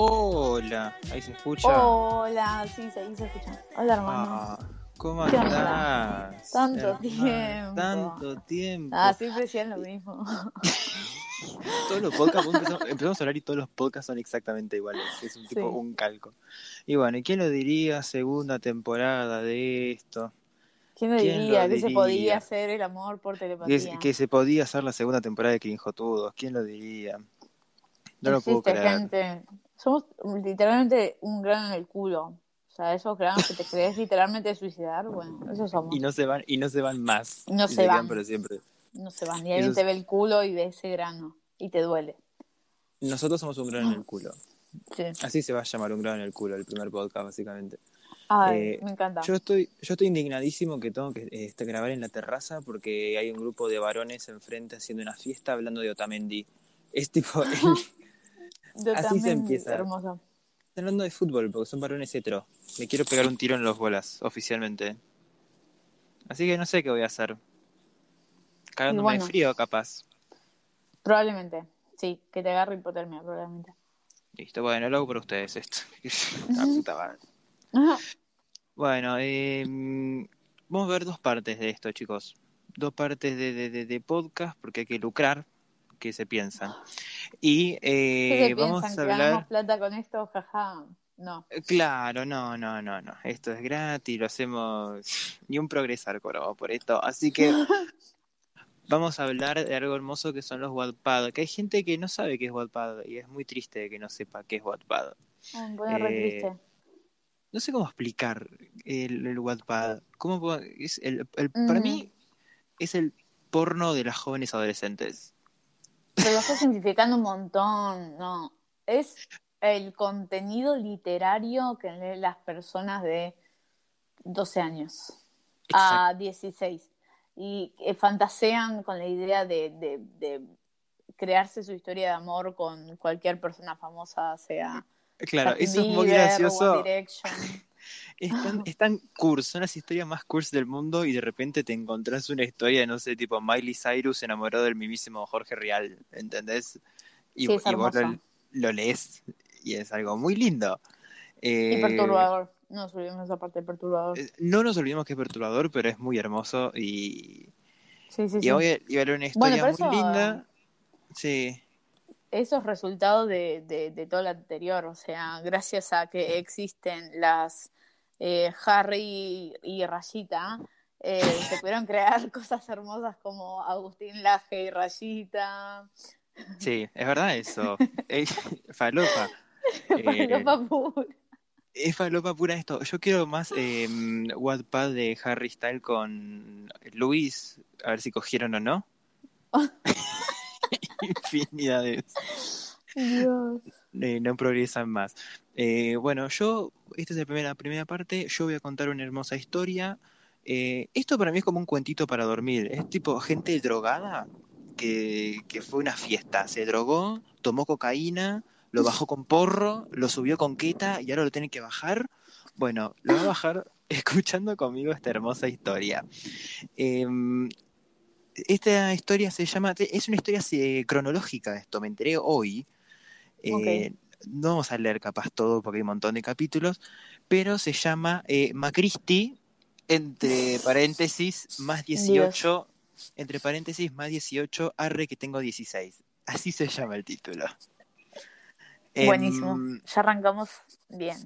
Hola, ahí se escucha. Hola, sí, se se escucha. Hola, hermano. Ah, ¿Cómo estás? Tanto hermano? tiempo. Tanto tiempo. Ah, siempre decían lo mismo. Todos los podcasts, empezamos, empezamos a hablar y todos los podcasts son exactamente iguales. Es un tipo, Sí. un calco. Y bueno, ¿y quién lo diría? Segunda temporada de esto. ¿Quién ¿Quién diría lo que se podía hacer el amor por telepatía? que se podía hacer la segunda temporada de Crinjotudos. ¿Quién lo diría? No lo puedo creer. gente. Somos literalmente un grano en el culo. O sea, esos granos que te crees literalmente suicidar, bueno, esos somos. Y no se van, y no se van más. No Y se van. para siempre. No se van. Y alguien Esos- te ve el culo y ve ese grano. Y te duele. Nosotros somos un grano en el culo. Sí. Así se va a llamar un grano en el culo, el primer podcast, básicamente. Ay, Eh, me encanta. Yo estoy, yo estoy indignadísimo que tengo que este, grabar en la terraza porque hay un grupo de varones enfrente haciendo una fiesta hablando de Otamendi. Es tipo, Yo así se empieza. hermoso. hablando de fútbol porque son varones hetero. Me quiero pegar un tiro en los bolas, oficialmente. Así que no sé qué voy a hacer. Cagándome bueno. de frío, capaz. Probablemente. Sí, que te agarre hipotermia, probablemente. Listo, bueno, lo hago por ustedes esto. La puta madre. Ajá. Bueno, eh, vamos a ver dos partes de esto, chicos. Dos partes de, de, de- de podcast, porque hay que lucrar, que se piensan. Y eh, ¿Qué se vamos piensan? a ¿Que ganamos hablar... plata con esto? Jaja. No. Claro, no, no, no, no. Esto es gratis, lo hacemos... Ni un progresar cobramos por esto. Así que vamos a hablar de algo hermoso que son los Wattpad. Que hay gente que no sabe qué es Wattpad y es muy triste que no sepa qué es Wattpad. Re Eh, triste. no sé cómo explicar el, el Wattpad. ¿Cómo puedo- es el, el- Para mí es el porno de las jóvenes adolescentes. Pero lo estás simplificando un montón. No. Es el contenido literario que leen las personas de 12 años a 16. Y eh, fantasean con la idea de, de- de crearse su historia de amor con cualquier persona famosa, sea Claro, Justin eso es muy Bieber, gracioso. One Direction. Es tan, es tan cursi, son las historias más cursi del mundo y de repente te encontrás una historia de, no sé, tipo Miley Cyrus enamorado del mismísimo Jorge Rial, ¿entendés? Y, Sí, y vos lo, lees y es algo muy lindo. Eh, Y perturbador. No nos olvidemos esa parte perturbador. eh, No nos olvidemos que es perturbador, pero es muy hermoso y, Sí, sí, y sí. voy a, y va a haber una historia muy eso- linda. Sí, Eso es resultado de, de, de todo lo anterior. O sea, gracias a que existen las eh, Harry y Rayita, eh, se pudieron crear cosas hermosas como Agustín Laje y Rayita. sí, es verdad eso. Eh, falopa. Eh, Falopa pura. Es falopa pura esto. Yo quiero más eh, Wattpad de Harry Style con Luis, a ver si cogieron o no. Infinidades. Dios. Eh, no progresan más. Eh, bueno, yo, esta es la primera, primera parte, yo voy a contar una hermosa historia. Eh, esto para mí es como un cuentito para dormir. Es tipo gente drogada que, que fue una fiesta, se drogó, tomó cocaína, lo bajó con porro, lo subió con queta y ahora lo tiene que bajar. Bueno, lo va a bajar escuchando conmigo esta hermosa historia. Eh, esta historia se llama, es una historia eh, cronológica esto, me enteré hoy. Eh, No vamos a leer capaz todo porque hay un montón de capítulos, pero se llama eh, Macristi, entre paréntesis, más 18, entre paréntesis, más 18, arre que tengo 16. Así se llama el título. Buenísimo. Em, Ya arrancamos bien.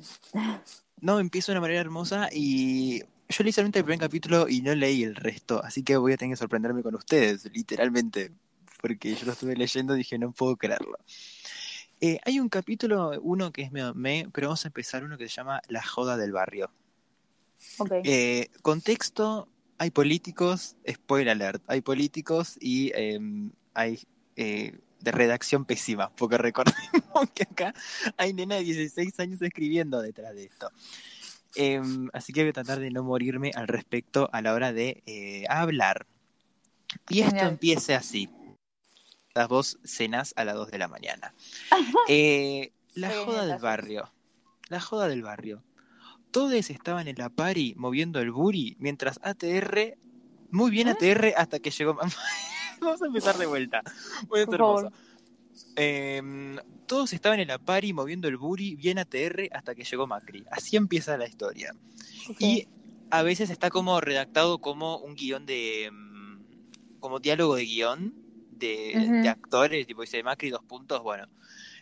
no, empieza de una manera hermosa y yo leí solamente el primer capítulo y no leí el resto, así que voy a tener que sorprenderme con ustedes, literalmente, porque yo lo estuve leyendo y dije, no puedo creerlo. Eh, hay un capítulo, uno que es medio me, pero vamos a empezar uno que se llama La Joda del Barrio. Ok. Eh, contexto, hay políticos, spoiler alert, hay políticos y eh, hay de redacción pésima, porque recordemos que acá hay nena de 16 años escribiendo detrás de esto. Eh, así que voy a tratar de no morirme al respecto a la hora de eh, hablar. Y esto Genial. empiece así. Las dos cenas a las 2 de la mañana. Eh, la Qué joda del barrio. La joda del barrio. Todos estaban en la pari moviendo el booty mientras ATR, muy bien ¿Eh? ATR hasta que llegó mamá. Vamos a empezar de vuelta. Ser hermoso. favor. Em, todos estaban en la pari moviendo el buri bien ATR hasta que llegó Macri. Así empieza la historia. Y a veces está como redactado como un guion de. mm, como diálogo de guion de, Ujú. de actores, tipo dice Macri dos puntos, bueno.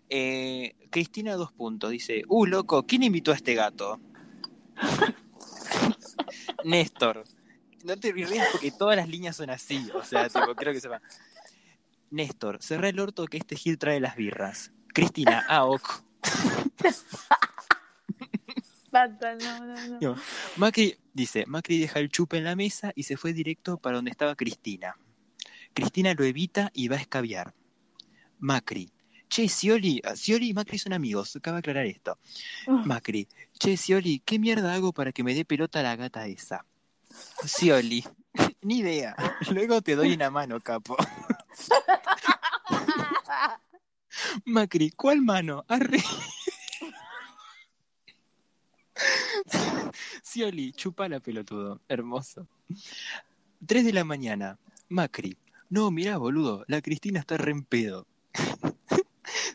Eh, Cristina dos puntos, dice, uh, loco, ¿quién invitó a este gato? Néstor. No te rías porque todas las líneas son así, o sea, tipo, creo que sepa. Néstor, cerrá el orto que este Gil trae las birras. Cristina, ok. Basta, no, no, no. Digo, Macri dice, Macri deja el chupe en la mesa y se fue directo para donde estaba Cristina. Cristina lo evita y va a escabiar. Macri, che, Scioli, ah, Scioli y Macri son amigos, acaba de aclarar esto. Macri, che, Scioli, ¿qué mierda hago para que me dé pelota la gata esa? Scioli, ni idea, luego te doy una mano, capo. Macri, ¿cuál mano? Arre. Scioli, chupa la pelotudo. Hermoso. 3 de la mañana. Macri. No, mirá, boludo. La Cristina está re en pedo.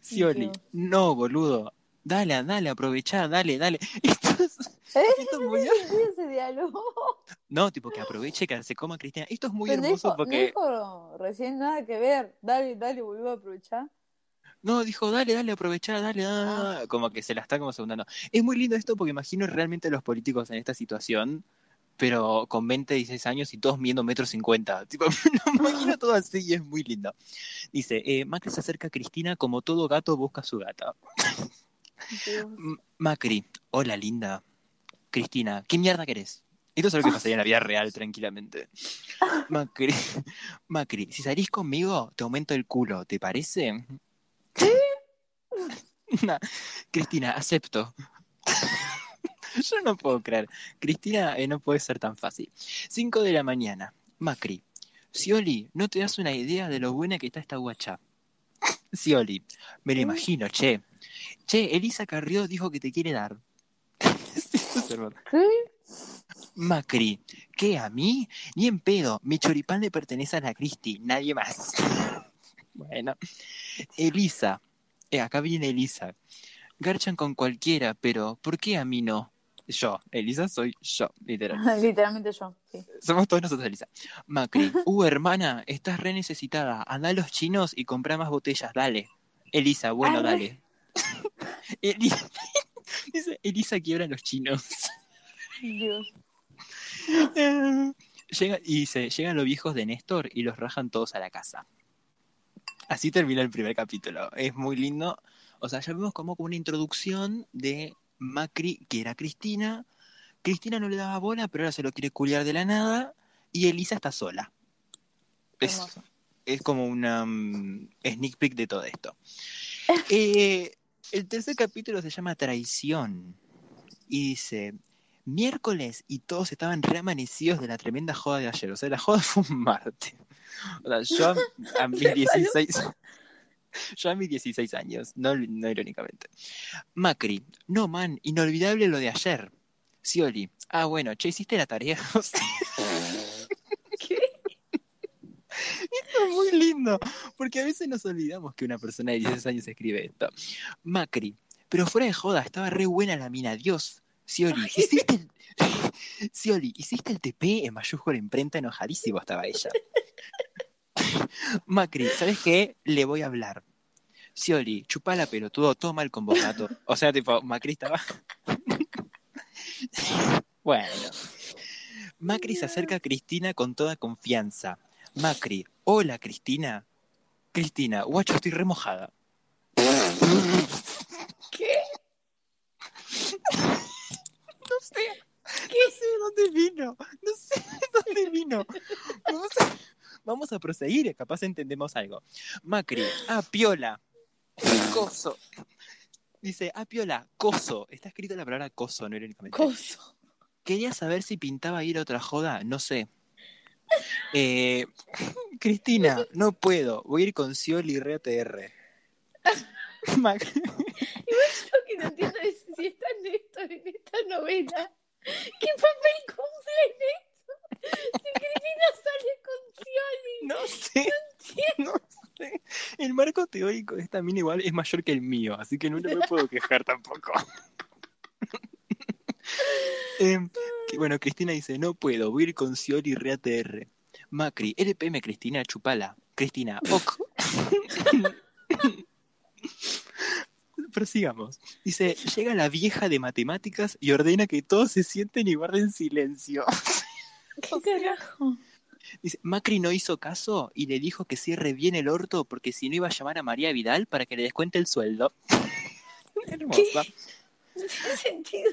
Scioli. Dios. No, boludo. Dale, dale, aprovechá, dale, dale. ¿Eh? Esto es muy... ¿Qué sentido ese diálogo? No, tipo que aproveche que se coma Cristina. Esto es muy Pero hermoso dijo, porque... dijo recién nada que ver. Dale, dale, a aprovechar. No, dijo, dale, dale, aprovechá, dale, ah. como que se la está como segundando. Es muy lindo esto porque imagino realmente a los políticos en esta situación, pero con 20, 16 años y todos midiendo metro cincuenta. Tipo, me lo imagino todo así y es muy lindo. Dice, eh, Macri se acerca a Cristina como todo gato busca a su gata. Dios. Macri, hola linda. Cristina, ¿qué mierda querés? Esto es algo que pasaría en la vida real tranquilamente. Macri, Macri, si salís conmigo, te aumento el culo, ¿te parece? Nah, Cristina, acepto. Yo no puedo creer. Cristina eh, no puede ser tan fácil. 5 de la mañana. Macri. Scioli, ¿no te das una idea de lo buena que está esta guacha? Scioli, me lo imagino, che. Che, Elisa Carrió dijo que te quiere dar. Macri, ¿qué? ¿A mí? Ni en pedo. Mi choripán le pertenece a la Cristi, nadie más. bueno. Elisa. Eh, acá viene Elisa. Garchan con cualquiera, pero ¿por qué a mí no? Yo, Elisa soy yo, literal. Literalmente yo, sí. Somos todos nosotros, Elisa. Macri, uh, hermana, estás re necesitada. Anda a los chinos y comprá más botellas, dale. Elisa, bueno, Ay, dale. Eli- Dice, Elisa quiebra a los chinos. Dios. Eh, Llega, y dice, llegan los viejos de Néstor y los rajan todos a la casa. Así termina el primer capítulo. Es muy lindo. O sea, ya vemos como una introducción de Macri, que era Cristina. Cristina no le daba bola, pero ahora se lo quiere culiar de la nada. Y Elisa está sola. Es, es como una mm, sneak peek de todo esto. Eh, el tercer capítulo se llama Traición. Y dice, miércoles y todos estaban reamanecidos de la tremenda joda de ayer. O sea, la joda fue un martes. O sea, yo a, a mis 16... Yo a mis 16 años, no, no irónicamente. Macri, no man, inolvidable lo de ayer. Scioli, ah bueno, che, hiciste la tarea. O sea, ¿Qué? Esto es muy lindo, porque a veces nos olvidamos que una persona de 16 años escribe esto. Macri, pero fuera de joda, estaba re buena la mina, Dios. Scioli, hiciste el... Scioli, hiciste el TP en mayúscula imprenta enojadísimo estaba ella. Macri, ¿sabes qué? Le voy a hablar. Scioli, chupala pelotudo, todo mal con vos, gato. O sea, tipo, Macri estaba... bueno. Macri se acerca a Cristina con toda confianza. Macri, hola Cristina. Cristina, guacho, estoy remojada. ¿Qué? No sé, no sé de dónde vino. No sé de dónde vino. Vamos a, vamos a proseguir, capaz entendemos algo. Macri, ah, piola. Coso. Dice, ah, piola, coso. Está escrita la palabra coso, no irónicamente. Coso. Quería saber si pintaba ir a otra joda, no sé. Eh, Cristina, no puedo. Voy a ir con Scioli y RTR. Igual yo que no entiendo es si está Néstor en esta novela. ¿Qué papel cumple Néstor? Si Cristina sale con Scioli. no sé, Entiendo. no sé. el marco teórico de esta mina igual es mayor que el mío, así que no, no me puedo quejar tampoco. Em, que, bueno, Cristina dice, no puedo, voy a ir con Scioli y ReATR. Macri, LPM Cristina, chupala. Cristina, ok. Prosigamos. Dice, llega la vieja de matemáticas y ordena que todos se sienten y guarden silencio. ¿Qué carajo? Dice, Macri no hizo caso y le dijo que cierre bien el orto porque si no iba a llamar a María Vidal para que le descuente el sueldo. Hermosa. No tiene sentido.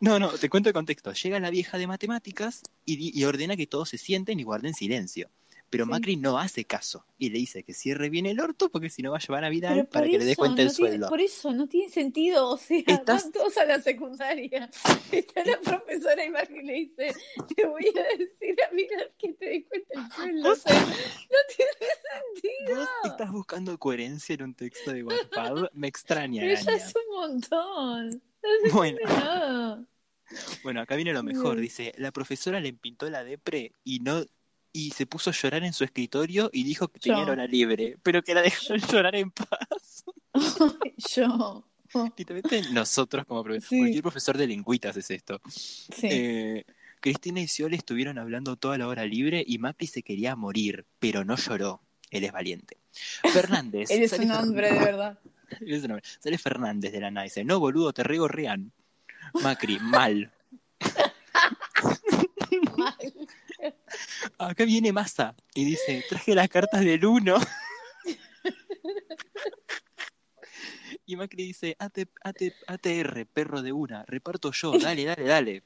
No, no, te cuento el contexto. Llega la vieja de matemáticas y, ordena que todos se sienten y guarden silencio. Pero Sí. Macri no hace caso y le dice que cierre bien el orto porque si no va a llevar a Vidal para que le eso, descuente el tiene- sueldo. por eso no tiene sentido. O sea, Estás- van todos a la secundaria. Está la profesora y Macri le dice: Te voy a decir a Vidal que te descuente el sueldo. O sea, no tiene sentido. Vos estás buscando coherencia en un texto de WhatsApp. Me extraña, Pero ya es un montón. Bueno, No. bueno, acá viene lo mejor. Dice, la profesora le pintó la depre y no y se puso a llorar en su escritorio y dijo que tenía hora libre, pero que la dejaron llorar en paz. Yo. Literalmente nosotros como profe- Sí. cualquier profesor de lingüitas es esto. Sí. Eh, Cristina y Scioli estuvieron hablando toda la hora libre y Macri se quería morir, pero no lloró. Él es valiente. Fernández. Eres sale un hombre de verdad. Sale Fernández de la nada y dice, no, boludo, te rego rean. Macri, mal. Mal. Acá viene Massa y dice, traje las cartas del uno. Y Macri dice, AT, AT, ATR, perro de una, reparto yo, dale, dale, dale.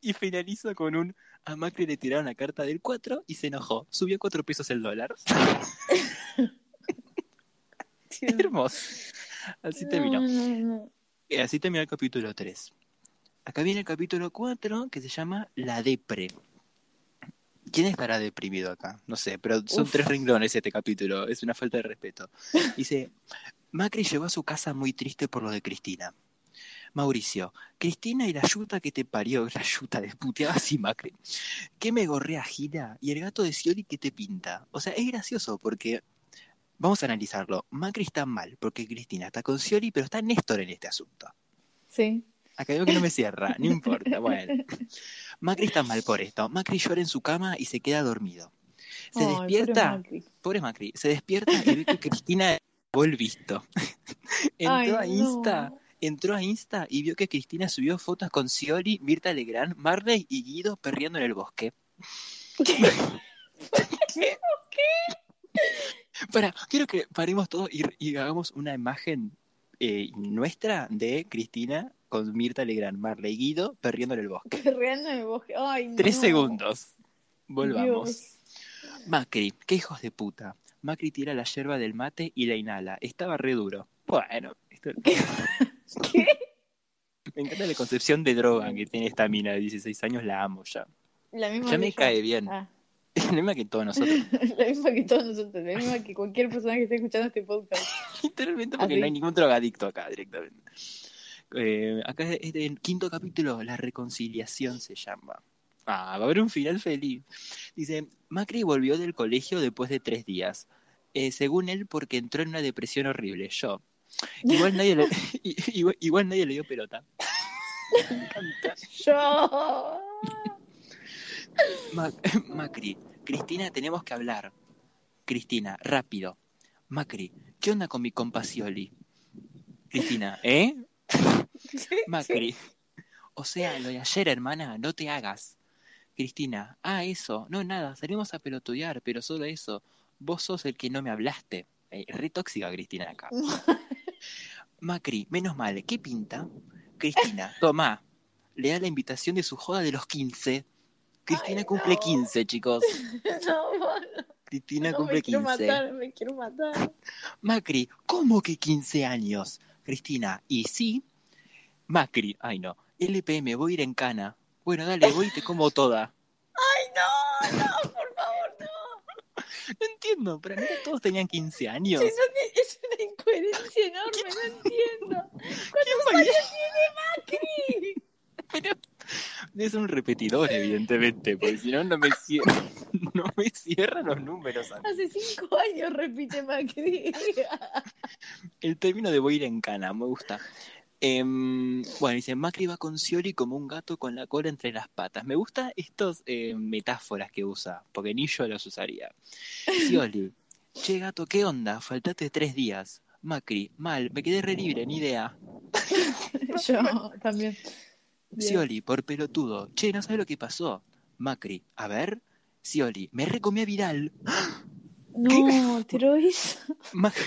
Y finaliza con un, a Macri le tiraron la carta del 4 y se enojó. Subió 4 pesos el dólar. Hermoso. Así terminó. Así termina el capítulo 3. Acá viene el capítulo 4 que se llama La Depre. ¿Quién estará deprimido acá? No sé, pero son Uf. tres renglones este capítulo. Es una falta de respeto. Dice, Macri llegó a su casa muy triste por lo de Cristina. Mauricio, Cristina y la yuta que te parió, la yuta desputeaba así Macri. ¿Qué me gorrea gira? Y el gato de Scioli que te pinta. O sea, es gracioso porque, vamos a analizarlo, Macri está mal porque Cristina está con Scioli, pero está Néstor en este asunto. Sí. Acá veo que no me cierra, no importa, bueno. Macri está mal por esto. Macri llora en su cama y se queda dormido. Se despierta, pobre Macri. pobre Macri, se despierta y ve que Cristina fue el visto. entró Ay, a Insta, no. entró a Insta y vio que Cristina subió fotos con Scioli, Mirta Legrand, Marley y Guido perreando en el bosque. Para, quiero que paremos todo y, y hagamos una imagen eh, nuestra de Cristina con Mirta Legrand, Marley Guido perreando en el bosque. Perreando en el bosque. Ay, Tres segundos. Volvamos. Dios. Macri, qué hijos de puta. Macri tira la yerba del mate y la inhala. Estaba re duro. Bueno, esto- ¿Qué? me encanta la concepción de droga que tiene esta mina de 16 años, la amo ya. La misma Ya me yo. cae bien. Ah, La misma que todos nosotros. la misma que todos nosotros, la misma que cualquier persona que esté escuchando este podcast. Literalmente porque Así. no hay ningún drogadicto acá directamente. Eh, acá es el quinto capítulo, la reconciliación se llama. Ah, va a haber un final feliz. Dice, Macri volvió del colegio después de tres días. Eh, según él, porque entró en una depresión horrible. Yo. Igual nadie le, igual, igual nadie le dio pelota. Me encanta. Yo. Ma- Macri, Cristina, tenemos que hablar. Cristina, rápido. Macri, ¿qué onda con mi compa Scioli? Cristina, ¿eh? Macri, o sea, lo de ayer, hermana, no te hagas. Cristina, ah, eso, no, nada, salimos a pelotudear, pero solo eso. Vos sos el que no me hablaste. Eh, re tóxica Cristina acá. Macri, menos mal, ¿qué pinta? Cristina, toma, le da la invitación de su joda de los 15. Cristina Ay, cumple no. 15, chicos. No, no, Cristina no, cumple me quiero 15. matar, me quiero matar. Macri, ¿cómo que 15 años? Cristina, ¿y sí? Macri, ay no, LPM, voy a ir en cana. Bueno, dale, voy y te como toda. Ay, no, no, por favor, no. No entiendo, para mí todos tenían 15 años. Te- es una incoherencia enorme, no entiendo. ¿Cuántos ¿Quién años tiene Macri? Pero es un repetidor, evidentemente, porque si no, no me cierra. No no me cierran los números. Hace cinco años repite Macri. El término de voy a ir en cana, me gusta. Em, bueno, dice, Macri va con Scioli como un gato con la cola entre las patas. Me gusta estas metáforas que usa, porque ni yo las usaría. Scioli, che gato, ¿qué onda? Faltaste tres días. Macri, mal, me quedé re libre, ni idea. Yo también. Bien. Scioli, por pelotudo. Che, no sabes lo que pasó. Macri, a ver. Scioli, me recomí a Vidal. No, te lo hizo. Macri,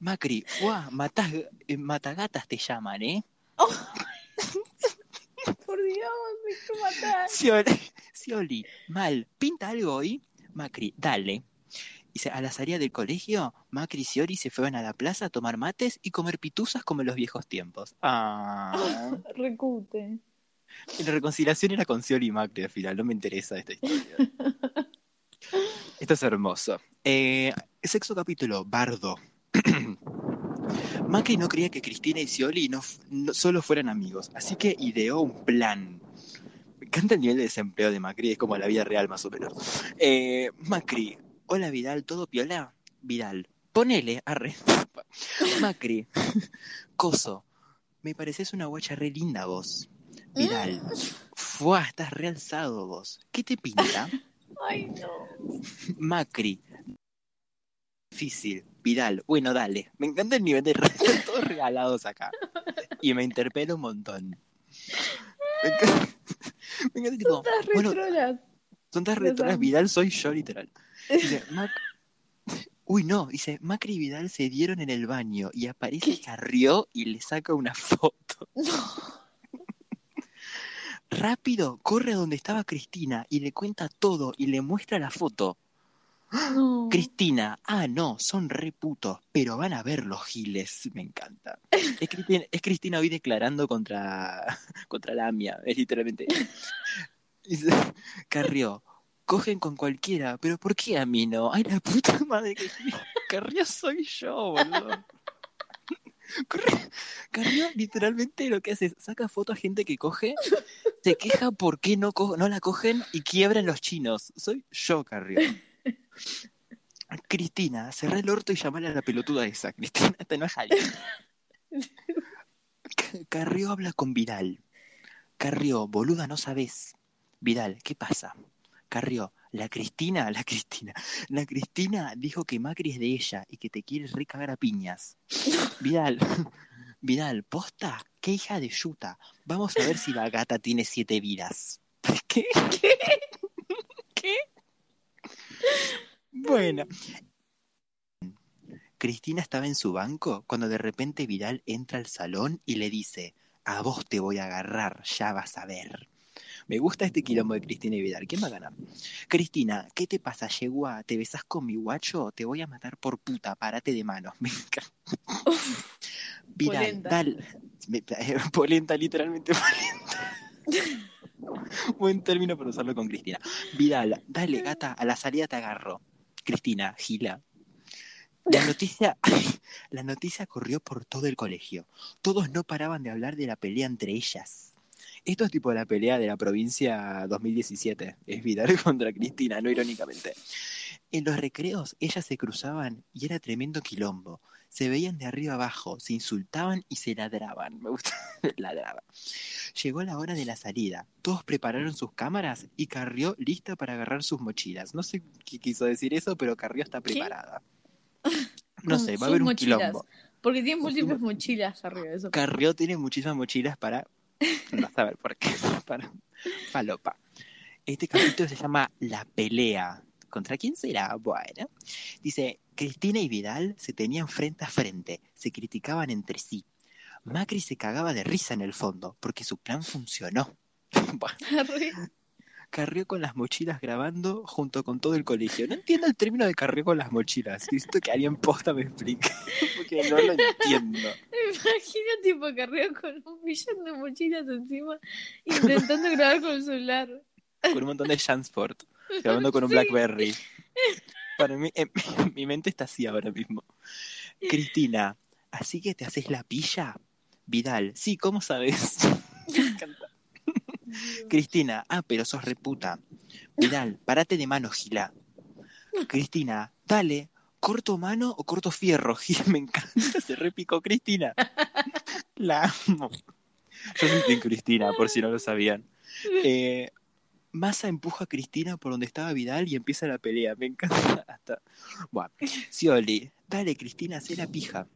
Macri matás, eh, matagatas te llaman, ¿eh? Por Dios, me matar. Scioli, Scioli, mal, ¿pinta algo hoy? Macri, dale. Dice, a la salida del colegio, Macri y Scioli se fueron a la plaza a tomar mates y comer pituzas como en los viejos tiempos. Ah. Recute. La reconciliación era con Scioli y Macri al final, no me interesa esta historia. Esto es hermoso. Eh, sexto capítulo, Bardo. Macri no creía que Cristina y Scioli no, solo fueran amigos, así que ideó un plan. Me encanta el nivel de desempleo de Macri, es como la vida real más o menos. Eh, Macri, hola Vidal, ¿todo piola? Vidal, ponele, arre. Macri, coso, me pareces una guacha re linda vos. Vidal, fuá, estás realzado vos. ¿Qué te pinta? Ay, no. Macri. Difícil. Vidal. Bueno, dale. Me encanta el nivel de están todos regalados acá. Y me interpela un montón. Me encanta, me encanta tipo, Estás bueno, retrolas. Los retrolas, amo. Vidal soy yo literal. Dice, Mac... Uy, no, dice, Macri y Vidal se dieron en el baño y aparece Carrió y le saca una foto. Rápido, corre a donde estaba Cristina y le cuenta todo y le muestra la foto. No. Cristina, ah, no, son re putos, pero van a ver los giles, me encanta. Es Cristina, es Cristina hoy declarando contra, contra la AMIA, es literalmente. Carrió, cogen con cualquiera, pero ¿por qué a mí no? Ay, la puta madre que Carrió soy yo, boludo. Corre- Carrió literalmente lo que hace es saca fotos a gente que coge, se queja por qué no, co- no la cogen y quiebran los chinos. Soy yo, Carrió. Cristina, cerrá el orto y llamale a la pelotuda esa. Cristina, te enojas. C- Carrió habla con Vidal. Carrió, boluda, no sabes. Vidal, ¿qué pasa? Carrió, la Cristina, la Cristina. La Cristina dijo que Macri es de ella y que te quiere recagar a piñas. Vidal, Vidal, posta, qué hija de yuta. Vamos a ver si la gata tiene siete vidas. ¿Qué? ¿Qué? Bueno. Cristina estaba en su banco cuando de repente Vidal entra al salón y le dice, a vos te voy a agarrar, ya vas a ver. Me gusta este quilombo de Cristina y Vidal. ¿Quién va a ganar? Cristina, ¿qué te pasa, yegua? ¿Te besás con mi guacho? Te voy a matar por puta, parate de manos. Me encanta. Vidal, Polenta. dale. Me- Polenta, literalmente polenta. Buen término para usarlo con Cristina. Vidal, dale, gata, a la salida te agarro. Cristina, gila. La noticia, la noticia corrió por todo el colegio. Todos no paraban de hablar de la pelea entre ellas. Esto es tipo la pelea de la provincia 2017. Es Vidal contra Cristina, no irónicamente. En los recreos ellas se cruzaban y era tremendo quilombo. Se veían de arriba abajo, se insultaban y se ladraban. Me gusta ladraba. Llegó la hora de la salida. Todos prepararon sus cámaras y Carrió lista para agarrar sus mochilas. No sé qué quiso decir eso, pero Carrió está preparada. No sé, va a haber un mochilas. quilombo. Porque tiene múltiples mochilas arriba. Eso. Carrió tiene muchísimas mochilas para. No saber por qué. Para falopa. Este capítulo se llama La pelea. ¿Contra quién será? Bueno. Dice: Cristina y Vidal se tenían frente a frente, se criticaban entre sí. Macri se cagaba de risa en el fondo, porque su plan funcionó. Bueno. Carrió con las mochilas grabando junto con todo el colegio. No entiendo el término de carrió con las mochilas. Necesito que alguien posta me explique, porque no lo entiendo. Me imagino tipo carreo con un millón de mochilas encima intentando grabar con el celular. con un montón de Jansport, grabando con un Sí. Blackberry. Para mí, en mi mente está así ahora mismo. Cristina, ¿así que te haces la pilla? Vidal, sí, ¿cómo sabes? Cristina, ah, pero sos reputa. Vidal, parate de mano, Gila. Cristina, dale, corto mano o corto fierro, Gil, me encanta, se repicó Cristina. La amo. Yo soy Cristina, por si no lo sabían. Eh, Massa empuja a Cristina por donde estaba Vidal y empieza la pelea. Me encanta hasta. Bueno, Scioli, dale Cristina, haz la pija.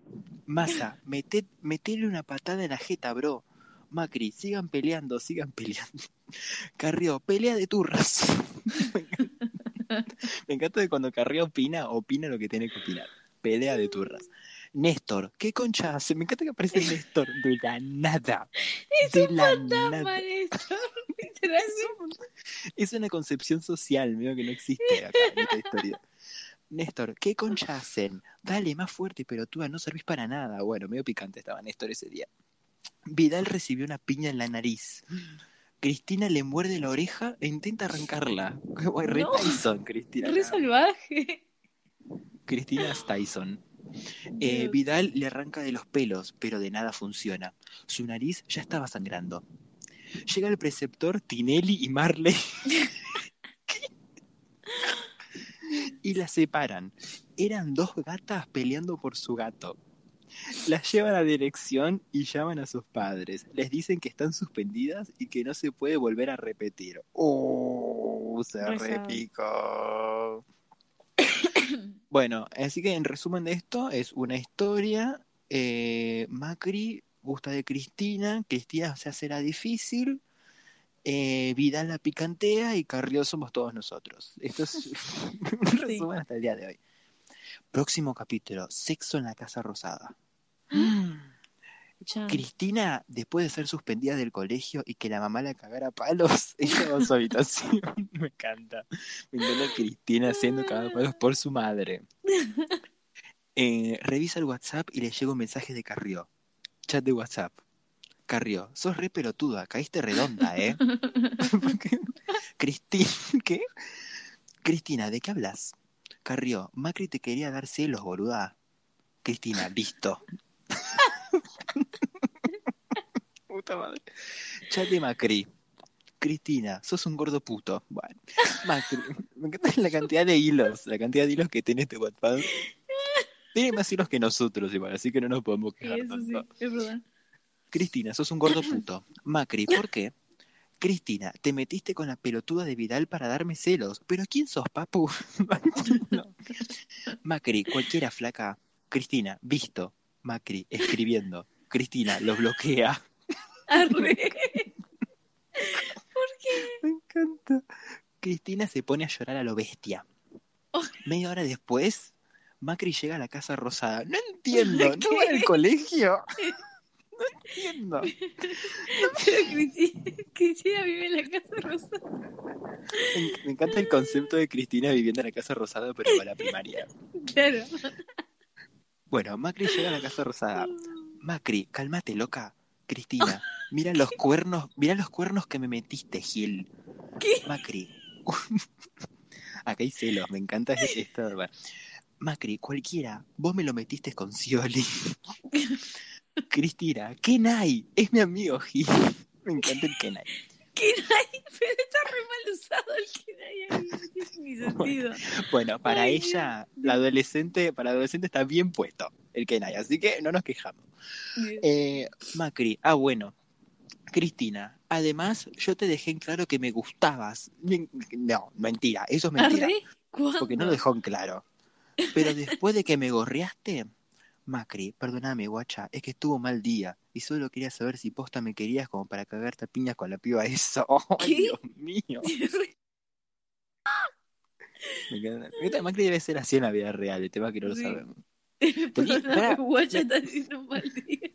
Massa, mete, metele una patada en la jeta, bro. Macri, sigan peleando, sigan peleando. Carrió, pelea de turras. Me encanta, de cuando Carrió opina, opina lo que tiene que opinar. Pelea de turras. Néstor, ¿qué concha hace? Me encanta que aparece Néstor de la nada. Es de un la fantasma, nada. Néstor. Es una concepción social, medio que no existe acá en esta historia. Néstor, ¿qué concha hacen? Dale, más fuerte, pero tú no servís para nada. Bueno, medio picante estaba Néstor ese día. Vidal recibió una piña en la nariz. Cristina le muerde la oreja e intenta arrancarla. Guay, Re No. Tyson, Cristina. Re salvaje. Cristina es Tyson. Eh. Vidal le arranca de los pelos, pero de nada funciona. Su nariz ya estaba sangrando. Llega el preceptor Tinelli y Marley y la separan. Eran dos gatas peleando por su gato. Las llevan a dirección y llaman a sus padres. Les dicen que están suspendidas y que no se puede volver a repetir. ¡Oh! Se Re sabe. repicó. Bueno, así que en resumen de esto es una historia. eh, Macri gusta de Cristina, Cristina se hace la difícil, eh, Vidal la picantea y Carrió somos todos nosotros. Esto es un resumen hasta el día de hoy. Próximo capítulo, Sexo en la Casa Rosada. Cristina, después de ser suspendida del colegio y que la mamá la cagara a palos, ella va a su habitación. Me encanta. Me encanta Cristina siendo cagada a palos por su madre. Eh, revisa el WhatsApp y le llega un mensaje de Carrió. Chat de WhatsApp. Carrió, sos re pelotuda, caíste redonda, ¿eh? Cristina, ¿qué? Cristina, ¿de qué hablas? Carrió, Macri te quería dar celos, boluda. Cristina, listo. Puta madre. Chat de Macri. Cristina, sos un gordo puto. Bueno, Macri. Me encanta la cantidad de hilos, la cantidad de hilos que tiene este WhatsApp. Tiene más hilos que nosotros igual, así que no nos podemos Sí, quejar sí, es verdad. Cristina, sos un gordo puto. Macri, ¿por qué? Cristina, te metiste con la pelotuda de Vidal para darme celos. ¿Pero quién sos, papu? No. Macri, cualquiera flaca. Cristina, visto. Macri, escribiendo. Cristina, lo bloquea. Arre. Me encanta. Cristina se pone a llorar a lo bestia. Media hora después, Macri llega a la casa rosada. No entiendo, ¿no va al colegio? No entiendo. Pero Cristina, vive en la casa rosa. Me, me encanta el concepto de Cristina viviendo en la casa rosada, pero para la primaria. Claro. Bueno, Macri llega a la casa rosada. Macri, cálmate, loca. Cristina, mira los cuernos, mira los cuernos que me metiste, Gil. ¿Qué? Macri. Acá hay celos, me encanta esto. Macri, cualquiera, vos me lo metiste con Scioli. Cristina, Kenai, es mi amigo Gil. Me encanta el Kenai. ¿Qué hay? Pero está re mal usado el ahí. No tiene ni sentido. Bueno, para Ay, ella, la adolescente, para adolescente está bien puesto el Kenai, así que no nos quejamos. Dios. Eh, Macri, ah, bueno. Cristina, además yo te dejé en claro que me gustabas. No, mentira, eso es mentira, ¿Arre? ¿Cuándo? porque no lo dejó en claro. Pero después de que me gorreaste, Macri, perdóname, guacha, es que estuvo mal día y solo quería saber si posta me querías como para cagarte a piñas con la piba esa. ¡Ay, ¿Qué? Dios mío! Me Macri debe ser así en la vida real, el tema que no lo Sí. sabemos. Perdóname, guacha, está haciendo un mal día.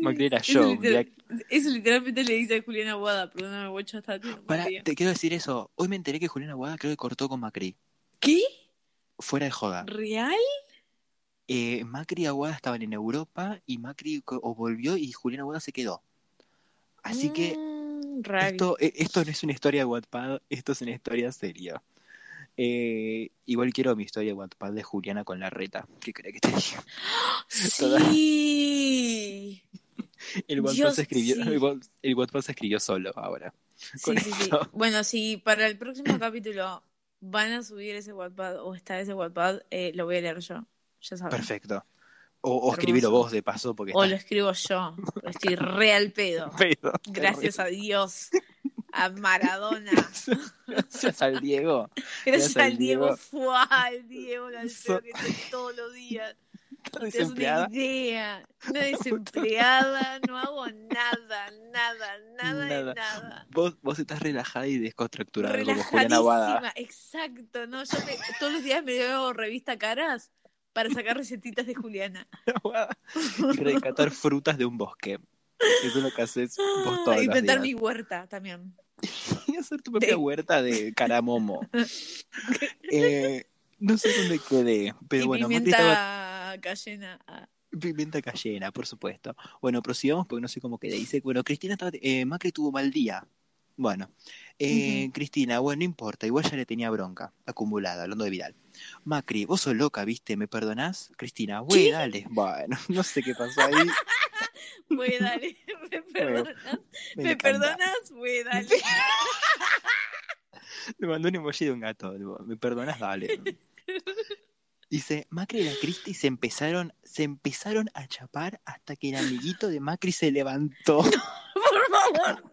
Macri era Eso yo, literal- Eso literalmente le dice a Juliana Aguada, perdóname, guacha, está haciendo un mal día. te quiero decir eso. Hoy me enteré que Julián Aguada creo que cortó con Macri. ¿Qué? Fuera de joda. ¿Real? Eh, Macri y Aguada estaban en Europa y Macri o volvió y Julián Aguada se quedó. Así que Mm, esto, eh, esto no es una historia de Wattpad, esto es una historia seria. Eh, igual quiero mi historia de Wattpad de Juliana con la reta. ¿Qué crees que te diga? Sí. El Wattpad Dios, se escribió, sí. el Wat- el Wattpad se escribió solo ahora. Sí, sí, sí. Bueno, si para el próximo capítulo van a subir ese Wattpad o está ese Wattpad, eh, lo voy a leer yo. Ya sabes. Perfecto. O, o escribirlo vos de paso. porque O lo escribo yo. Estoy real pedo. pedo. Gracias a Dios. A Maradona. Gracias al Diego. Gracias, al Diego. Diego. al Diego, so... que todos los días. No desempleada? Una idea. Una desempleada, no hago nada, nada, nada, nada. nada. Vos, vos estás relajada y descontracturada como Juliana Aguada. Exacto, ¿no? Yo me, todos los días me veo revista Caras para sacar recetitas de Juliana. y rescatar frutas de un bosque. Eso es lo que haces vos todos Y plantar mi huerta también. y hacer tu propia huerta de caramomo. eh, no sé dónde quedé, pero y bueno. Pimienta cayena. Ah. Pimienta cayena, por supuesto. Bueno, prosigamos porque no sé cómo quedé. Dice, bueno, Cristina estaba, eh, Macri tuvo mal día. Bueno, eh, Cristina, bueno, no importa, igual ya le tenía bronca acumulada, hablando de Vidal. Macri, vos sos loca, ¿viste? ¿Me perdonás? Cristina, güey, dale. Bueno, no sé qué pasó ahí. Güey, dale, ¿me perdonás? ¿Me, ¿Me perdonás? Güey, dale. Le mandó un emoji de un gato. ¿Me perdonás? Dale. Dice, Macri y la Cristi se empezaron, se empezaron a chapar hasta que el amiguito de Macri se levantó. por favor.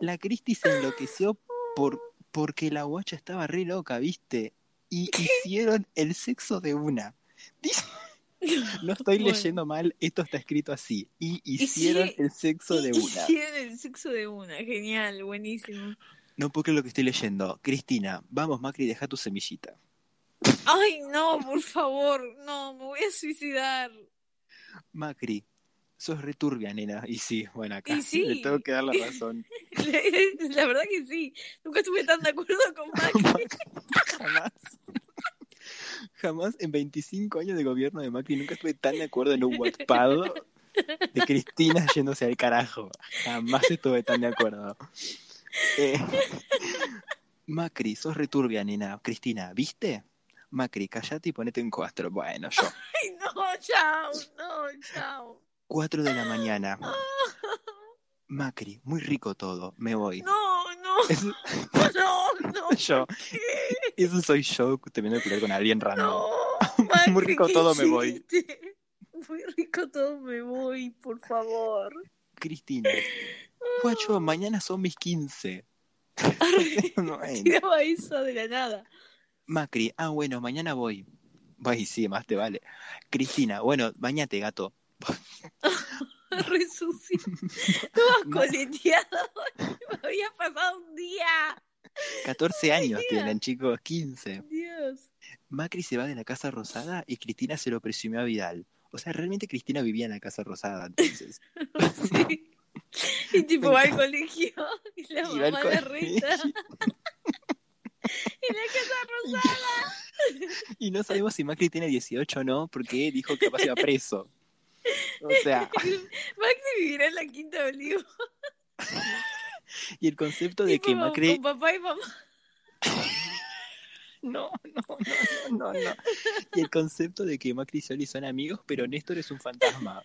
La Cristi se enloqueció por, porque la guacha estaba re loca, ¿viste? Y hicieron el sexo de una. no estoy leyendo mal, esto está escrito así. Y hicieron el sexo de una. Hicieron el sexo de una, genial, buenísimo. No puedo creer lo que estoy leyendo. Cristina, vamos Macri, deja tu semillita. Ay, no, por favor, no, me voy a suicidar. Macri, sos returbia, nena. Y sí, bueno, acá le tengo que dar la razón. la verdad que sí. Nunca estuve tan de acuerdo con Macri. Jamás. Jamás en 25 años de gobierno de Macri nunca estuve tan de acuerdo en un WhatsApp de Cristina yéndose al carajo. Jamás estuve tan de acuerdo. Eh, Macri, sos returbia, nena. Cristina, ¿viste? Macri, callate y ponete en cuatro. Bueno, yo. Ay, no, chao, no, chao. Cuatro de la mañana. Macri, muy rico todo, me voy. No, no. No, no. yo. Eso soy yo teniendo que pelear con alguien random. muy rico todo, me voy. Muy rico todo, me voy, por favor. Cristina, guacho, mañana son mis 15. no, Tiraba eso de la nada. Macri, ah, bueno, mañana voy. Voy, sí, más te vale. Cristina, bueno, bañate, gato. Resucito. Todas coleteado. Me había pasado un día. 14 años tienen, chicos, 15. Dios. Macri se va de la Casa Rosada y Cristina se lo presumió a Vidal. O sea, realmente Cristina vivía en la Casa Rosada entonces. sí. Y tipo va al colegio y la mamá la reta. en la Casa Rosada. Y no sabemos si Macri tiene 18 o no, porque dijo que capaz iba preso. O sea. Macri vivirá en la Quinta de Olivo. y el concepto de que Macri. Con papá y mamá. No, no, no, no, no. Y el concepto de que Macri y Soli son amigos, pero Néstor es un fantasma.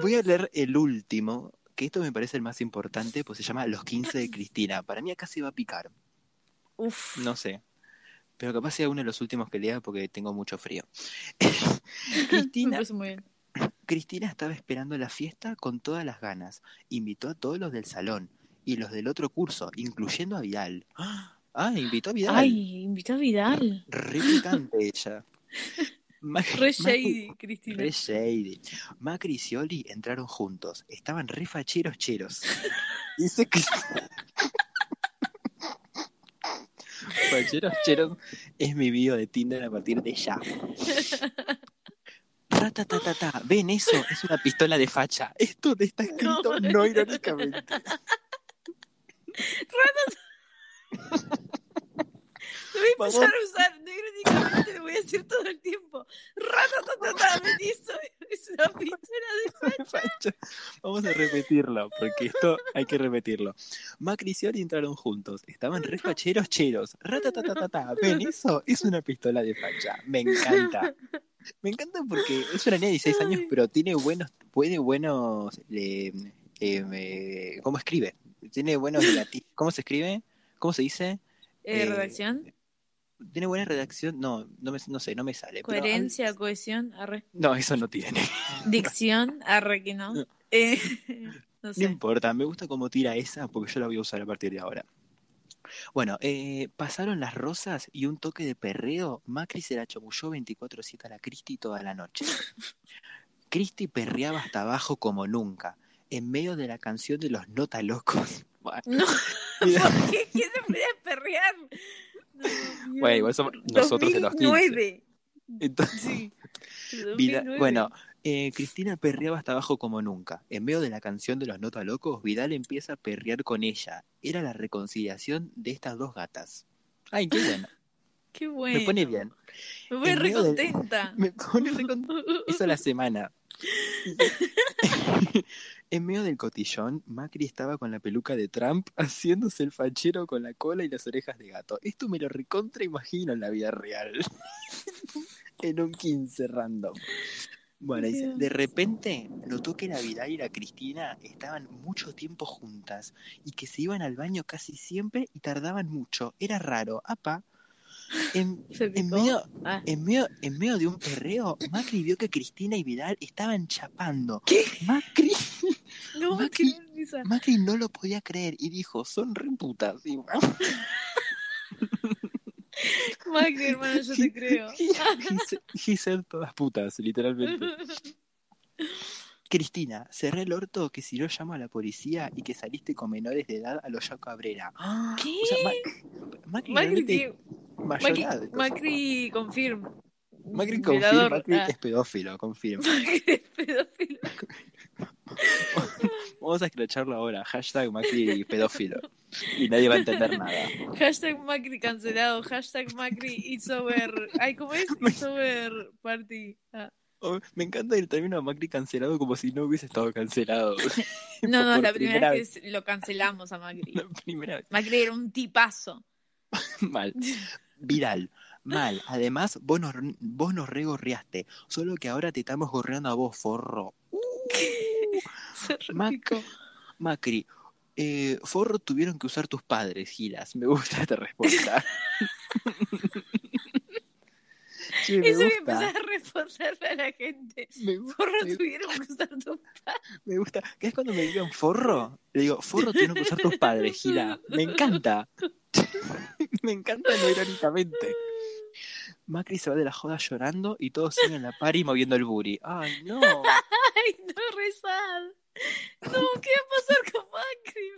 Voy a leer el último, que esto me parece el más importante, pues se llama Los 15 de Cristina. Para mí acá se va a picar. Uf. No sé. Pero capaz sea uno de los últimos que lea porque tengo mucho frío. Cristina, Cristina estaba esperando la fiesta con todas las ganas. Invitó a todos los del salón y los del otro curso, incluyendo a Vidal. Ah, invitó a Vidal. Ay, invitó a Vidal. Re picante ella. re shady, Cristina. Re shady. Macri y Scioli entraron juntos. Estaban re facheros cheros. Dice que... cheros es mi video de Tinder a partir de ya. Ratatatata. ¿Ven eso? Es una pistola de facha. Esto está escrito no, no irónicamente. Lo voy a empezar a usar. No irónicamente lo voy a decir todo el tiempo. Ratatatata, Benizo. Es una pistola de facha. Vamos a repetirlo, porque esto hay que repetirlo. Macri y Scioli entraron juntos. Estaban re facheros cheros. Ratatatata. Ven, eso es una pistola de facha. Me encanta. Me encanta porque es una niña de 16 años, pero tiene buenos, puede buenos, eh, eh, ¿cómo escribe? Tiene buenos ¿Cómo se escribe? ¿Cómo se dice? Eh, ¿Redacción? Tiene buena redacción, no, no, me, no sé, no me sale. Coherencia, cohesión, arre. No, eso no tiene. Dicción, arre que no. no, no importa, me gusta cómo tira esa porque yo la voy a usar a partir de ahora. Bueno, eh, pasaron las rosas y un toque de perreo. Macri se la chomulló 24-7 a la Cristi toda la noche. Cristi perreaba hasta abajo como nunca, en medio de la canción de los Nota Locos. no, ¿por qué? ¿Quién se podía perrear? Bueno, igual somos nosotros de los 15. Entonces, sí. bueno, eh, Cristina perreaba hasta abajo como nunca. En medio de la canción de los Nota Locos, Vidal empieza a perrear con ella. Era la reconciliación de estas dos gatas. Ay, qué bueno. qué bueno. Me pone bien. Me voy recontenta. Me pone recontenta. Eso la semana. En medio del cotillón, Macri estaba con la peluca de Trump haciéndose el fachero con la cola y las orejas de gato. Esto me lo recontra imagino en la vida real. en un 15 random. Bueno, dice, de repente notó que la Vidal y la Cristina estaban mucho tiempo juntas y que se iban al baño casi siempre y tardaban mucho. Era raro. Apa, en, medio, ah. en, medio, en medio de un perreo, Macri vio que Cristina y Vidal estaban chapando. ¿Qué? Macri, no, Macri, Macri no lo podía creer y dijo, son re putas. Macri, hermano, yo te creo. He, todas putas, literalmente. Cristina, cerré el orto que si yo llamo a la policía y que saliste con menores de edad a los Jaco Cabrera. ¿Qué? Macri, Macri, Macri, Macri confirm. Macri confirma, Macri ah. es pedófilo, confirma. Macri es pedófilo. Vamos a escracharlo ahora, hashtag Macri pedófilo. Y nadie va a entender nada. Hashtag Macri cancelado, hashtag Macri it's over. Ay, ¿cómo es? It's over party. Ah. Oh, me encanta el término Macri cancelado como si no hubiese estado cancelado. no, no, la primera, vez que lo cancelamos a Macri. La primera vez. Macri era un tipazo. Mal. Viral. Mal. Además, vos nos, vos nos regorreaste. Solo que ahora te estamos gorreando a vos, forro. Uh. Macri, eh, forro tuvieron que usar tus padres, Gilas. Me gusta esta respuesta. sí, me Eso gusta. empezar a responderle a la gente. forro tuvieron que usar tus padres. Me gusta. ¿Qué es cuando me digan forro? Le digo, forro tuvieron que usar tus padres, Gila. Me encanta. me encanta no irónicamente. Macri se va de la joda llorando y todos siguen la pari moviendo el booty. ¡Ay, no! ¡Ay, no, rezar! No, ¿qué va a pasar con Macri?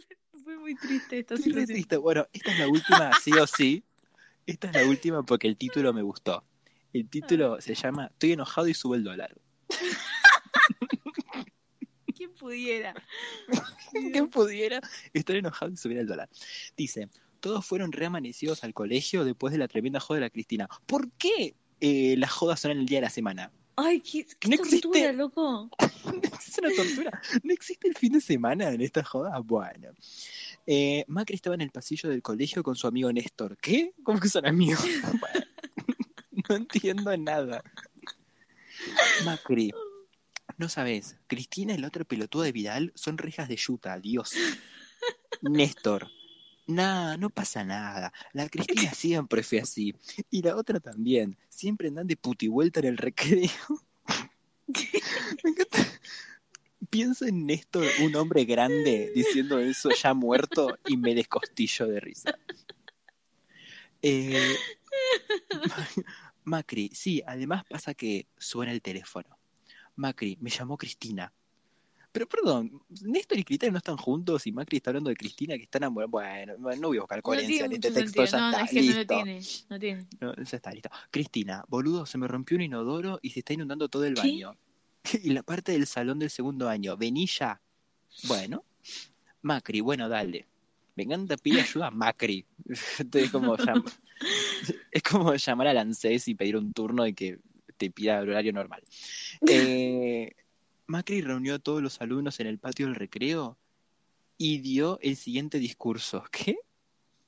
Fue muy triste esta situación. Triste. Bueno, esta es la última, sí o sí. Esta es la última porque el título me gustó. El título se llama Estoy enojado y sube el dólar. ¿Quién pudiera? ¿Quién pudiera estar enojado y subir el dólar? Dice, todos fueron reamanecidos al colegio después de la tremenda joda de la Cristina. ¿Por qué eh, las jodas son en el día de la semana? Ay, qué, no tortura, existe... loco. es una tortura. ¿No existe el fin de semana en esta joda? Bueno. Eh, Macri estaba en el pasillo del colegio con su amigo Néstor. ¿Qué? ¿Cómo que son amigos? no entiendo nada. Macri. No sabes, Cristina y el otro pelotudo de Vidal son rejas de yuta, Dios. Néstor, Nada, no pasa nada. La Cristina siempre fue así. Y la otra también. Siempre andan de vuelta en el recreo. Me encanta. Pienso en Néstor, un hombre grande, diciendo eso ya muerto y me descostillo de risa. Eh, Macri, sí, además pasa que suena el teléfono. Macri, me llamó Cristina. Pero perdón, Néstor y Cristina no están juntos y Macri está hablando de Cristina que están Bueno, no voy a buscar coherencia en este texto, ya no, está, es que listo. No lo tiene, no tiene. ya está, listo. Cristina, boludo, se me rompió un inodoro y se está inundando todo el baño. y la parte del salón del segundo año, vení ya. Bueno, Macri, bueno, dale. Me encanta pedir ayuda a Macri. Entonces, como. Es como llamar al ANSES y pedir un turno y que te pida el horario normal. Eh, Macri reunió a todos los alumnos en el patio del recreo y dio el siguiente discurso. ¿Qué?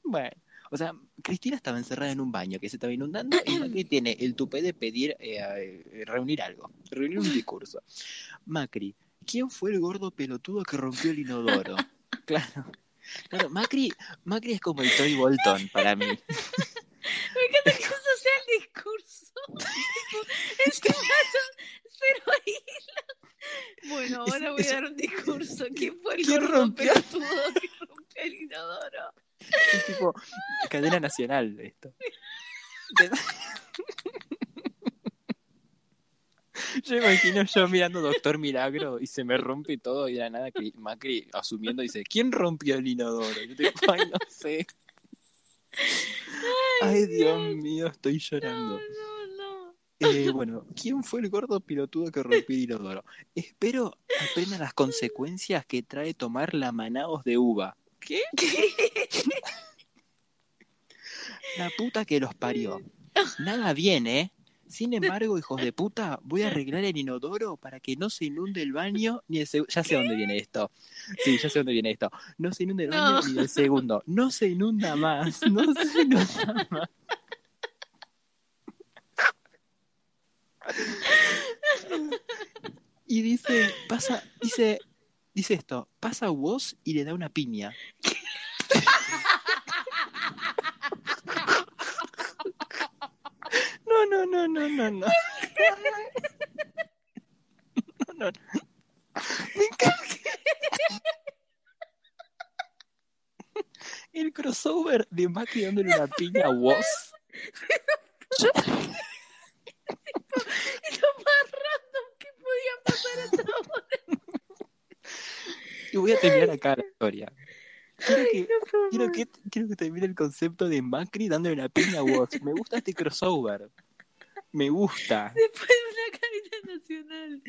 Bueno, o sea, Cristina estaba encerrada en un baño que se estaba inundando y Macri tiene el tupé de pedir eh, eh, reunir algo, reunir un discurso. Macri, ¿quién fue el gordo pelotudo que rompió el inodoro? Claro. Claro, Macri, Macri es como el Troy Bolton para mí. Me encanta que eso sea el discurso. es que cero hilos. Bueno, ahora voy a dar un discurso. ¿Quién fue el ¿Quién rompió? pelotudo que rompió el inodoro? Es tipo cadena nacional esto. Yo imagino yo mirando Doctor Milagro y se me rompe todo y de la nada que Macri asumiendo dice, ¿quién rompió el inodoro? Y yo digo, ay, no sé. Ay, Dios mío, estoy llorando. No, no. Eh, bueno, ¿quién fue el gordo pilotudo que rompió el inodoro? Espero aprendan las consecuencias que trae tomar la manaos de uva. ¿Qué? La puta que los parió. Nada bien, ¿eh? Sin embargo, hijos de puta, voy a arreglar el inodoro para que no se inunde el baño ni el segundo. Ya sé dónde viene esto. Sí, ya sé dónde viene esto. No se inunde el baño No. ni el segundo. No se inunda más. No se inunda más. Y dice, pasa, dice, dice esto, pasa vos y le da una piña. No, no, no, no, no, no. Me encanta. El crossover de Macri dándole una piña a. Es lo más random que podía pasar hasta ahora. Y voy a terminar acá la historia. Quiero que, No quiero que, quiero que termine el concepto de Macri dándole una piña a vos. Me gusta este crossover. Me gusta. Después de una cadena nacional.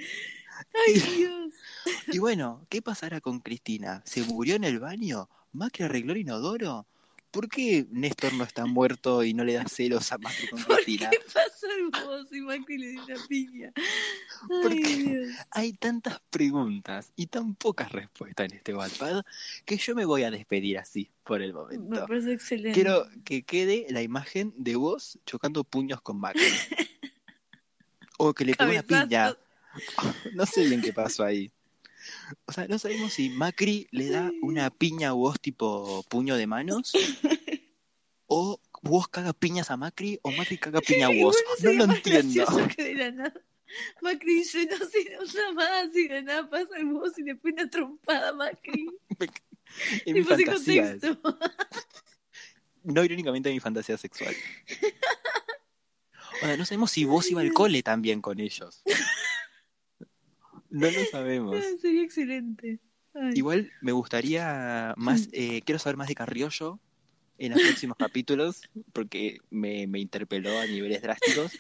Ay, Dios. Y bueno, ¿qué pasará con Cristina? ¿Se murió en el baño? ¿Macri arregló el inodoro? ¿Por qué Néstor no está muerto y no le da celos a Macri con ¿Por Cristina? qué pasó vos y Macri le dio una piña? ¿Por Ay, qué? Dios. Hay tantas preguntas y tan pocas respuestas en este Wattpad que yo me voy a despedir así por el Me momento. parece excelente. Quiero que quede la imagen de vos chocando puños con Macri. O que le pegó una piña. No sé bien qué pasó ahí. O sea, no sabemos si Macri le da una piña a vos tipo puño de manos o vos caga piñas a Macri o Macri caga piña a vos. No lo entiendo. gracioso que de la nada. Macri dice, no sé, una más y de nada pasa el vos y le pone una trompada a Macri. En mi fantasía. No irónicamente en mi fantasía sexual. No sabemos si vos iba al cole también con ellos. No lo sabemos. Sería excelente. Ay. Igual me gustaría más, eh, quiero saber más de Carriollo en los próximos capítulos, porque me, me interpeló a niveles drásticos.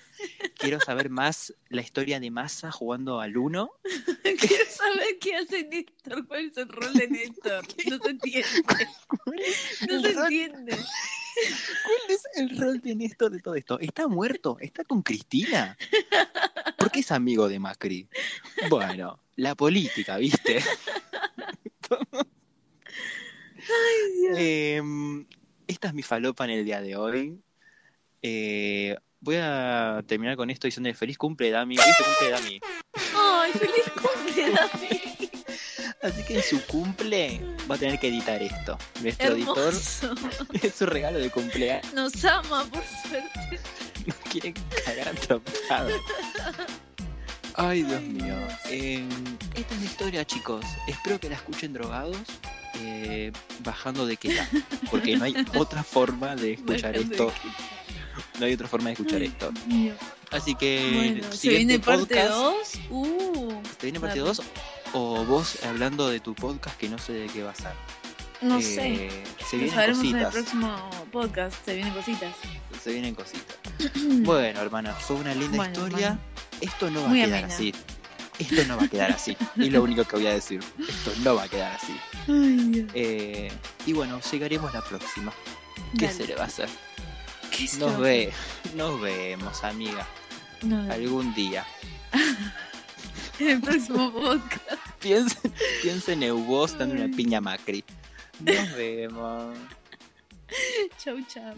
Quiero saber más la historia de Massa jugando al uno. Quiero saber qué hace Néstor, cuál es el rol de Néstor. No se entiende. ¿Cuál es No se entiende. Cuál es el rol de Néstor de todo esto? ¿Está muerto? ¿Está con Cristina? ¿Por qué es amigo de Macri? Bueno, la política, ¿viste? Em, esta es mi falopa en el día de hoy. Eh, voy a terminar con esto diciendo feliz cumple, Dami. El cumple Dami. Ay, feliz cumple, David. Así que en su cumple va a tener que editar esto. Nuestro editor es su regalo de cumpleaños. Nos ama, por suerte. Nos quiere cagar. Ay, Dios mío. Eh, esta es mi historia, chicos. Espero que la escuchen drogados, eh, bajando de queda. Porque no hay otra forma de escuchar Bajando esto. No hay otra forma de escuchar esto. Así que Bueno, se viene parte podcast, 2. Uh, ¿Se viene parte Dale. 2? O vos hablando de tu podcast que no sé de qué va a ser. no Eh, sé. Se Lo vienen sabremos en el cositas. próximo podcast. Se vienen cositas. Se vienen cositas. Bueno, hermana, fue una linda Bueno, historia. hermano. Esto no va Muy a quedar amena. así. Esto no va a quedar así. Es lo único que voy a decir. Esto no va a quedar así. Ay, Dios. Eh, y bueno, llegaremos la próxima. ¿Qué Dale. se le va a hacer? ¿Qué se Nos, ve, nos vemos, amiga. No, Algún día. en el próximo podcast. Piensa, piensa en dando una piña Macri. Nos vemos. Chau, chau.